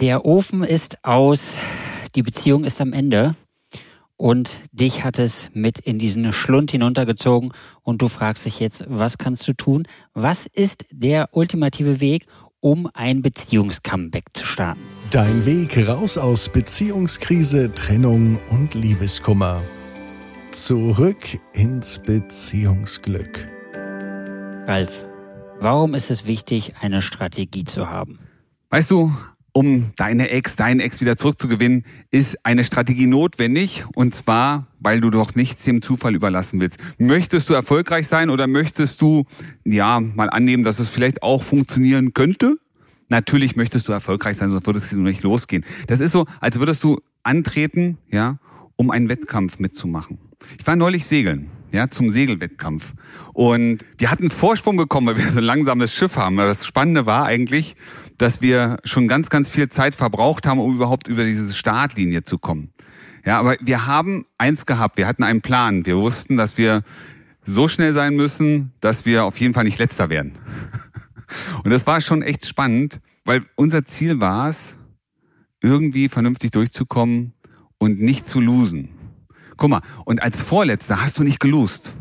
Der Ofen ist aus, die Beziehung ist am Ende und dich hat es mit in diesen Schlund hinuntergezogen und du fragst dich jetzt, was kannst du tun? Was ist der ultimative Weg, um ein Beziehungscomeback zu starten? Dein Weg raus aus Beziehungskrise, Trennung und Liebeskummer. Zurück ins Beziehungsglück. Ralf, warum ist es wichtig, eine Strategie zu haben? Weißt du, um deine Ex, deinen Ex wieder zurückzugewinnen, ist eine Strategie notwendig. Und zwar, weil du doch nichts dem Zufall überlassen willst. Möchtest du erfolgreich sein oder möchtest du, ja, mal annehmen, dass es vielleicht auch funktionieren könnte? Natürlich möchtest du erfolgreich sein, sonst würdest du nicht losgehen. Das ist so, als würdest du antreten, ja, um einen Wettkampf mitzumachen. Ich war neulich segeln, ja, zum Segelwettkampf. Und wir hatten Vorsprung bekommen, weil wir so ein langsames Schiff haben. Das Spannende war eigentlich, dass wir schon ganz, ganz viel Zeit verbraucht haben, um überhaupt über diese Startlinie zu kommen. Ja, aber wir haben eins gehabt. Wir hatten einen Plan. Wir wussten, dass wir so schnell sein müssen, dass wir auf jeden Fall nicht letzter werden. Und das war schon echt spannend, weil unser Ziel war es, irgendwie vernünftig durchzukommen und nicht zu losen. Guck mal, und als Vorletzter hast du nicht gelost.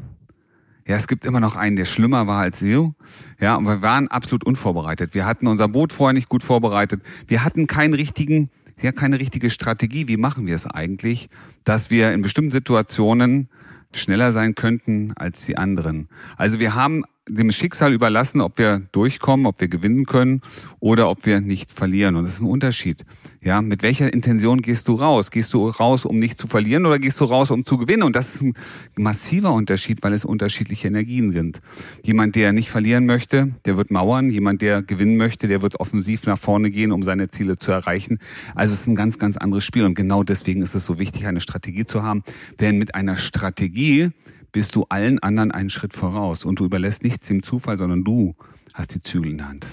Ja, es gibt immer noch einen, der schlimmer war als du. Ja, und wir waren absolut unvorbereitet. Wir hatten unser Boot vorher nicht gut vorbereitet. Wir hatten keinen richtigen, ja, keine richtige Strategie. Wie machen wir es eigentlich, dass wir in bestimmten Situationen schneller sein könnten als die anderen? Also wir haben dem Schicksal überlassen, ob wir durchkommen, ob wir gewinnen können oder ob wir nicht verlieren. Und das ist ein Unterschied. Ja, mit welcher Intention gehst du raus? Gehst du raus, um nicht zu verlieren oder gehst du raus, um zu gewinnen? Und das ist ein massiver Unterschied, weil es unterschiedliche Energien sind. Jemand, der nicht verlieren möchte, der wird mauern. Jemand, der gewinnen möchte, der wird offensiv nach vorne gehen, um seine Ziele zu erreichen. Also es ist ein ganz, ganz anderes Spiel. Und genau deswegen ist es so wichtig, eine Strategie zu haben. Denn mit einer Strategie bist du allen anderen einen Schritt voraus und du überlässt nichts dem Zufall, sondern du hast die Zügel in der Hand.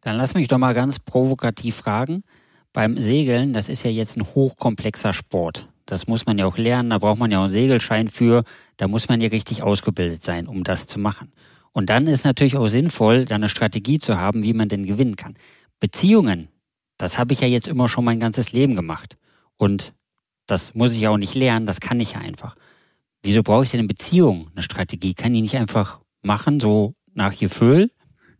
Dann lass mich doch mal ganz provokativ fragen. Beim Segeln, das ist ja jetzt ein hochkomplexer Sport. Das muss man ja auch lernen, da braucht man ja auch einen Segelschein für, da muss man ja richtig ausgebildet sein, um das zu machen. Und dann ist natürlich auch sinnvoll, da eine Strategie zu haben, wie man denn gewinnen kann. Beziehungen, das habe ich ja jetzt immer schon mein ganzes Leben gemacht. Und das muss ich auch nicht lernen, das kann ich ja einfach. Wieso brauche ich denn eine Beziehung, eine Strategie? Kann die nicht einfach machen, so nach Gefühl?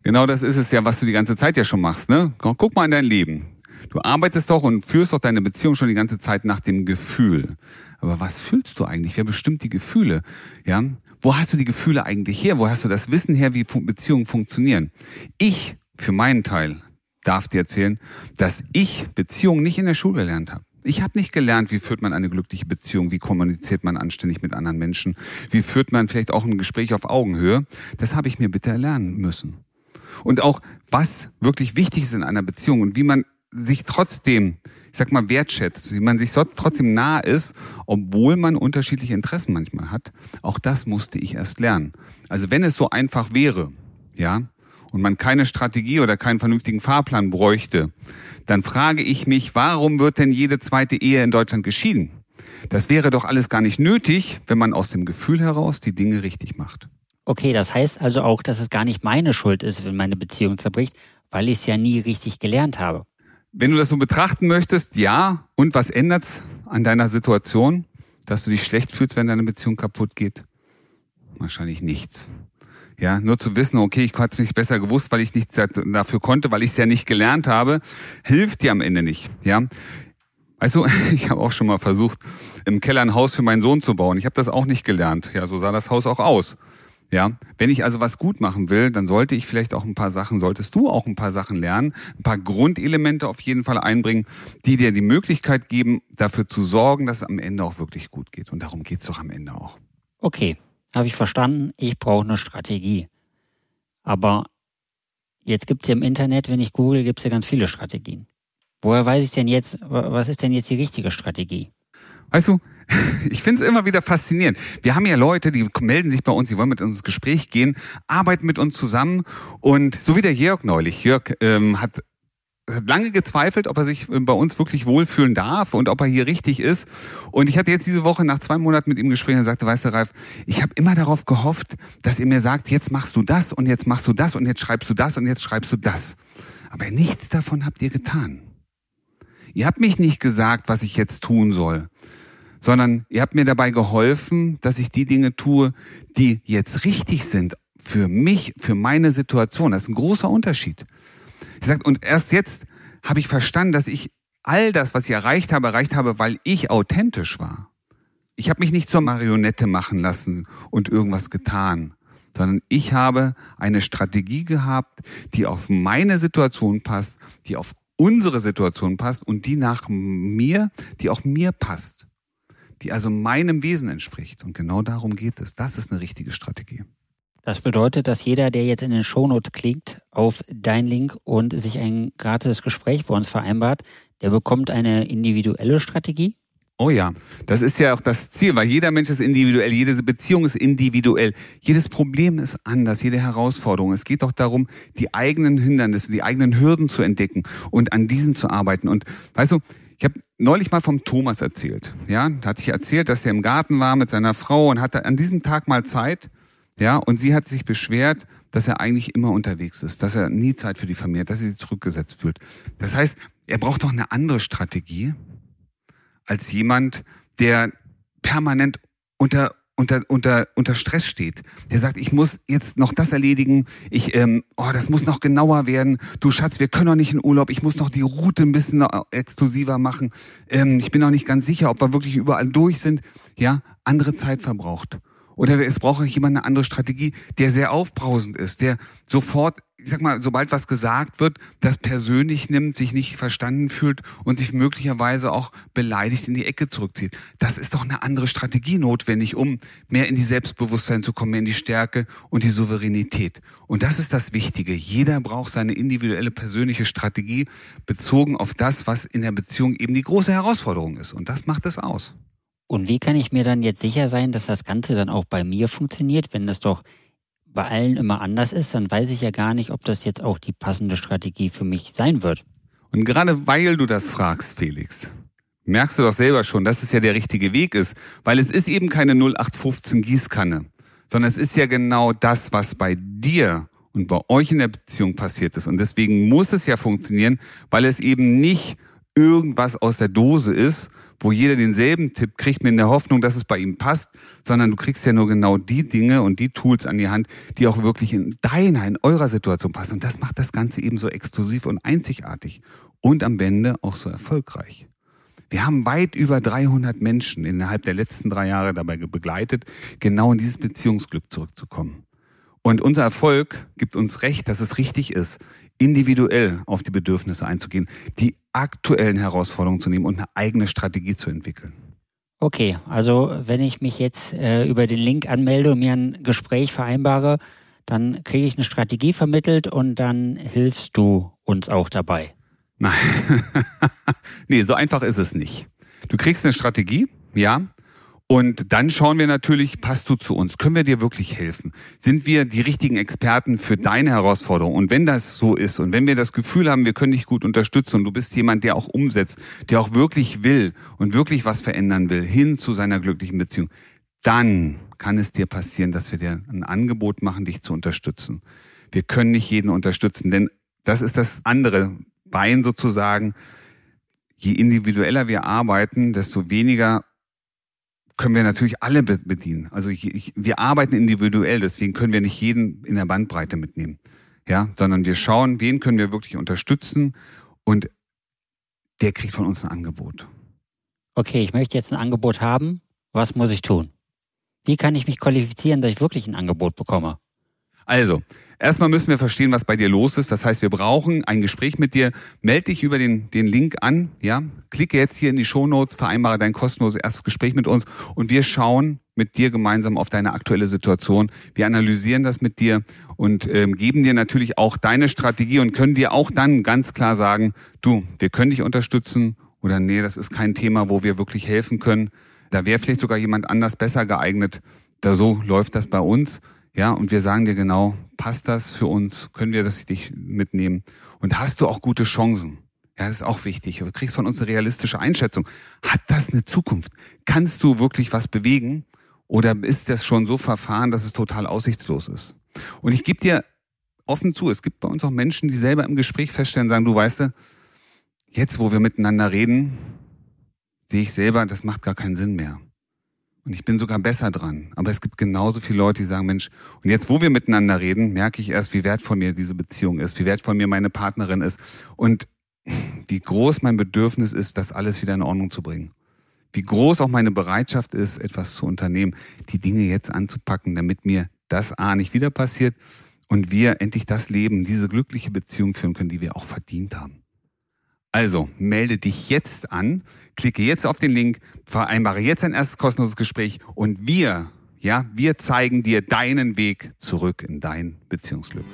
Genau das ist es ja, was du die ganze Zeit ja schon machst. Ne? Guck mal in dein Leben. Du arbeitest doch und führst doch deine Beziehung schon die ganze Zeit nach dem Gefühl. Aber was fühlst du eigentlich? Wer bestimmt die Gefühle? Ja? Wo hast du die Gefühle eigentlich her? Wo hast du das Wissen her, wie Beziehungen funktionieren? Ich, für meinen Teil, darf dir erzählen, dass ich Beziehungen nicht in der Schule gelernt habe. Ich habe nicht gelernt, wie führt man eine glückliche Beziehung, wie kommuniziert man anständig mit anderen Menschen, wie führt man vielleicht auch ein Gespräch auf Augenhöhe. Das habe ich mir bitte erlernen müssen. Und auch, was wirklich wichtig ist in einer Beziehung und wie man sich trotzdem, ich sag mal, wertschätzt, wie man sich trotzdem nah ist, obwohl man unterschiedliche Interessen manchmal hat. Auch das musste ich erst lernen. Also wenn es so einfach wäre, ja, und man keine Strategie oder keinen vernünftigen Fahrplan bräuchte, dann frage ich mich, warum wird denn jede zweite Ehe in Deutschland geschieden? Das wäre doch alles gar nicht nötig, wenn man aus dem Gefühl heraus die Dinge richtig macht. Okay, das heißt also auch, dass es gar nicht meine Schuld ist, wenn meine Beziehung zerbricht, weil ich es ja nie richtig gelernt habe. Wenn du das so betrachten möchtest, ja. Und was ändert's an deiner Situation, dass du dich schlecht fühlst, wenn deine Beziehung kaputt geht? Wahrscheinlich nichts. Ja, nur zu wissen, okay, ich hatte es nicht besser gewusst, weil ich nichts dafür konnte, weil ich es ja nicht gelernt habe, hilft dir am Ende nicht. Ja, Weißt du, ich habe auch schon mal versucht, im Keller ein Haus für meinen Sohn zu bauen. Ich habe das auch nicht gelernt. Ja, so sah das Haus auch aus. Ja, wenn ich also was gut machen will, dann sollte ich vielleicht auch ein paar Sachen, solltest du auch ein paar Sachen lernen, ein paar Grundelemente auf jeden Fall einbringen, die dir die Möglichkeit geben, dafür zu sorgen, dass es am Ende auch wirklich gut geht. Und darum geht's doch am Ende auch. Okay, habe ich verstanden, ich brauche eine Strategie. Aber jetzt gibt es ja im Internet, wenn ich google, gibt es ja ganz viele Strategien. Woher weiß ich denn jetzt, was ist denn jetzt die richtige Strategie? Weißt du, ich finde es immer wieder faszinierend. Wir haben ja Leute, die melden sich bei uns, die wollen mit uns ins Gespräch gehen, arbeiten mit uns zusammen und so wie der Jörg neulich. Jörg ähm, hat hat lange gezweifelt, ob er sich bei uns wirklich wohlfühlen darf und ob er hier richtig ist. Und ich hatte jetzt diese Woche nach zwei Monaten mit ihm gesprochen und sagte, weißt du, Ralf, ich habe immer darauf gehofft, dass er mir sagt, jetzt machst du das und jetzt machst du das und jetzt schreibst du das und jetzt schreibst du das. Aber nichts davon habt ihr getan. Ihr habt mich nicht gesagt, was ich jetzt tun soll, sondern ihr habt mir dabei geholfen, dass ich die Dinge tue, die jetzt richtig sind für mich, für meine Situation. Das ist ein großer Unterschied. Er sagt, und erst jetzt habe ich verstanden, dass ich all das, was ich erreicht habe, erreicht habe, weil ich authentisch war. Ich habe mich nicht zur Marionette machen lassen und irgendwas getan, sondern ich habe eine Strategie gehabt, die auf meine Situation passt, die auf unsere Situation passt und die nach mir, die auch mir passt, die also meinem Wesen entspricht. Und genau darum geht es. Das ist eine richtige Strategie. Das bedeutet, dass jeder, der jetzt in den Shownotes klickt, auf dein Link und sich ein gratis Gespräch bei uns vereinbart, der bekommt eine individuelle Strategie? Oh ja, das ist ja auch das Ziel, weil jeder Mensch ist individuell, jede Beziehung ist individuell, jedes Problem ist anders, jede Herausforderung. Es geht doch darum, die eigenen Hindernisse, die eigenen Hürden zu entdecken und an diesen zu arbeiten. Und weißt du, ich habe neulich mal vom Thomas erzählt. Ja, da hatte ich erzählt, dass er im Garten war mit seiner Frau und hatte an diesem Tag mal Zeit ja, und sie hat sich beschwert, dass er eigentlich immer unterwegs ist, dass er nie Zeit für die Familie hat, dass sie zurückgesetzt fühlt. Das heißt, er braucht doch eine andere Strategie als jemand, der permanent unter unter, unter, unter Stress steht. Der sagt, ich muss jetzt noch das erledigen, ich, ähm, oh, das muss noch genauer werden. Du Schatz, wir können noch nicht in Urlaub, ich muss noch die Route ein bisschen exklusiver machen. Ähm, ich bin noch nicht ganz sicher, ob wir wirklich überall durch sind. Ja, andere Zeit verbraucht. Oder es braucht jemand eine andere Strategie, der sehr aufbrausend ist, der sofort, ich sag mal, sobald was gesagt wird, das persönlich nimmt, sich nicht verstanden fühlt und sich möglicherweise auch beleidigt in die Ecke zurückzieht. Das ist doch eine andere Strategie notwendig, um mehr in die Selbstbewusstsein zu kommen, mehr in die Stärke und die Souveränität. Und das ist das Wichtige. Jeder braucht seine individuelle persönliche Strategie bezogen auf das, was in der Beziehung eben die große Herausforderung ist. Und das macht es aus. Und wie kann ich mir dann jetzt sicher sein, dass das Ganze dann auch bei mir funktioniert, wenn das doch bei allen immer anders ist, dann weiß ich ja gar nicht, ob das jetzt auch die passende Strategie für mich sein wird. Und gerade weil du das fragst, Felix, merkst du doch selber schon, dass es ja der richtige Weg ist, weil es ist eben keine 0815 Gießkanne, sondern es ist ja genau das, was bei dir und bei euch in der Beziehung passiert ist. Und deswegen muss es ja funktionieren, weil es eben nicht irgendwas aus der Dose ist, wo jeder denselben Tipp kriegt mit der Hoffnung, dass es bei ihm passt, sondern du kriegst ja nur genau die Dinge und die Tools an die Hand, die auch wirklich in deiner, in eurer Situation passen. Und das macht das Ganze eben so exklusiv und einzigartig und am Ende auch so erfolgreich. Wir haben weit über 300 Menschen innerhalb der letzten drei Jahre dabei begleitet, genau in dieses Beziehungsglück zurückzukommen. Und unser Erfolg gibt uns recht, dass es richtig ist, individuell auf die Bedürfnisse einzugehen, die aktuellen Herausforderungen zu nehmen und eine eigene Strategie zu entwickeln. Okay, also wenn ich mich jetzt äh, über den Link anmelde und mir ein Gespräch vereinbare, dann kriege ich eine Strategie vermittelt und dann hilfst du uns auch dabei. Nein, nee, so einfach ist es nicht. Du kriegst eine Strategie, ja, und dann schauen wir natürlich, passt du zu uns? Können wir dir wirklich helfen? Sind wir die richtigen Experten für deine Herausforderung? Und wenn das so ist und wenn wir das Gefühl haben, wir können dich gut unterstützen und du bist jemand, der auch umsetzt, der auch wirklich will und wirklich was verändern will, hin zu seiner glücklichen Beziehung, dann kann es dir passieren, dass wir dir ein Angebot machen, dich zu unterstützen. Wir können nicht jeden unterstützen, denn das ist das andere Bein sozusagen. Je individueller wir arbeiten, desto weniger können wir natürlich alle bedienen. Also ich, ich, wir arbeiten individuell, deswegen können wir nicht jeden in der Bandbreite mitnehmen. Ja, sondern wir schauen, wen können wir wirklich unterstützen und der kriegt von uns ein Angebot. Okay, ich möchte jetzt ein Angebot haben. Was muss ich tun? Wie kann ich mich qualifizieren, dass ich wirklich ein Angebot bekomme? Also, Erstmal müssen wir verstehen, was bei dir los ist. Das heißt, wir brauchen ein Gespräch mit dir. Meld dich über den, den Link an, ja. Klicke jetzt hier in die Show Notes, vereinbare dein kostenloses erstes Gespräch mit uns und wir schauen mit dir gemeinsam auf deine aktuelle Situation. Wir analysieren das mit dir und ähm, geben dir natürlich auch deine Strategie und können dir auch dann ganz klar sagen, du, wir können dich unterstützen oder nee, das ist kein Thema, wo wir wirklich helfen können. Da wäre vielleicht sogar jemand anders besser geeignet. Da so läuft das bei uns. Ja, und wir sagen dir genau, passt das für uns? Können wir das dich mitnehmen? Und hast du auch gute Chancen? Ja, das ist auch wichtig. Du kriegst von uns eine realistische Einschätzung. Hat das eine Zukunft? Kannst du wirklich was bewegen? Oder ist das schon so verfahren, dass es total aussichtslos ist? Und ich gebe dir offen zu, es gibt bei uns auch Menschen, die selber im Gespräch feststellen, sagen, du weißt, jetzt, wo wir miteinander reden, sehe ich selber, das macht gar keinen Sinn mehr. Und ich bin sogar besser dran. Aber es gibt genauso viele Leute, die sagen, Mensch, und jetzt, wo wir miteinander reden, merke ich erst, wie wertvoll mir diese Beziehung ist, wie wertvoll mir meine Partnerin ist und wie groß mein Bedürfnis ist, das alles wieder in Ordnung zu bringen. Wie groß auch meine Bereitschaft ist, etwas zu unternehmen, die Dinge jetzt anzupacken, damit mir das A nicht wieder passiert und wir endlich das Leben, diese glückliche Beziehung führen können, die wir auch verdient haben. Also melde dich jetzt an, klicke jetzt auf den Link, vereinbare jetzt ein erstes kostenloses Gespräch und wir, ja, wir zeigen dir deinen Weg zurück in dein Beziehungsglück.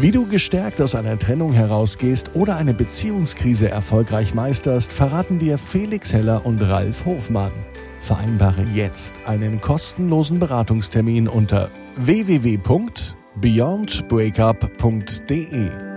Wie du gestärkt aus einer Trennung herausgehst oder eine Beziehungskrise erfolgreich meisterst, verraten dir Felix Heller und Ralf Hofmann. Vereinbare jetzt einen kostenlosen Beratungstermin unter www.beyondbreakup.de.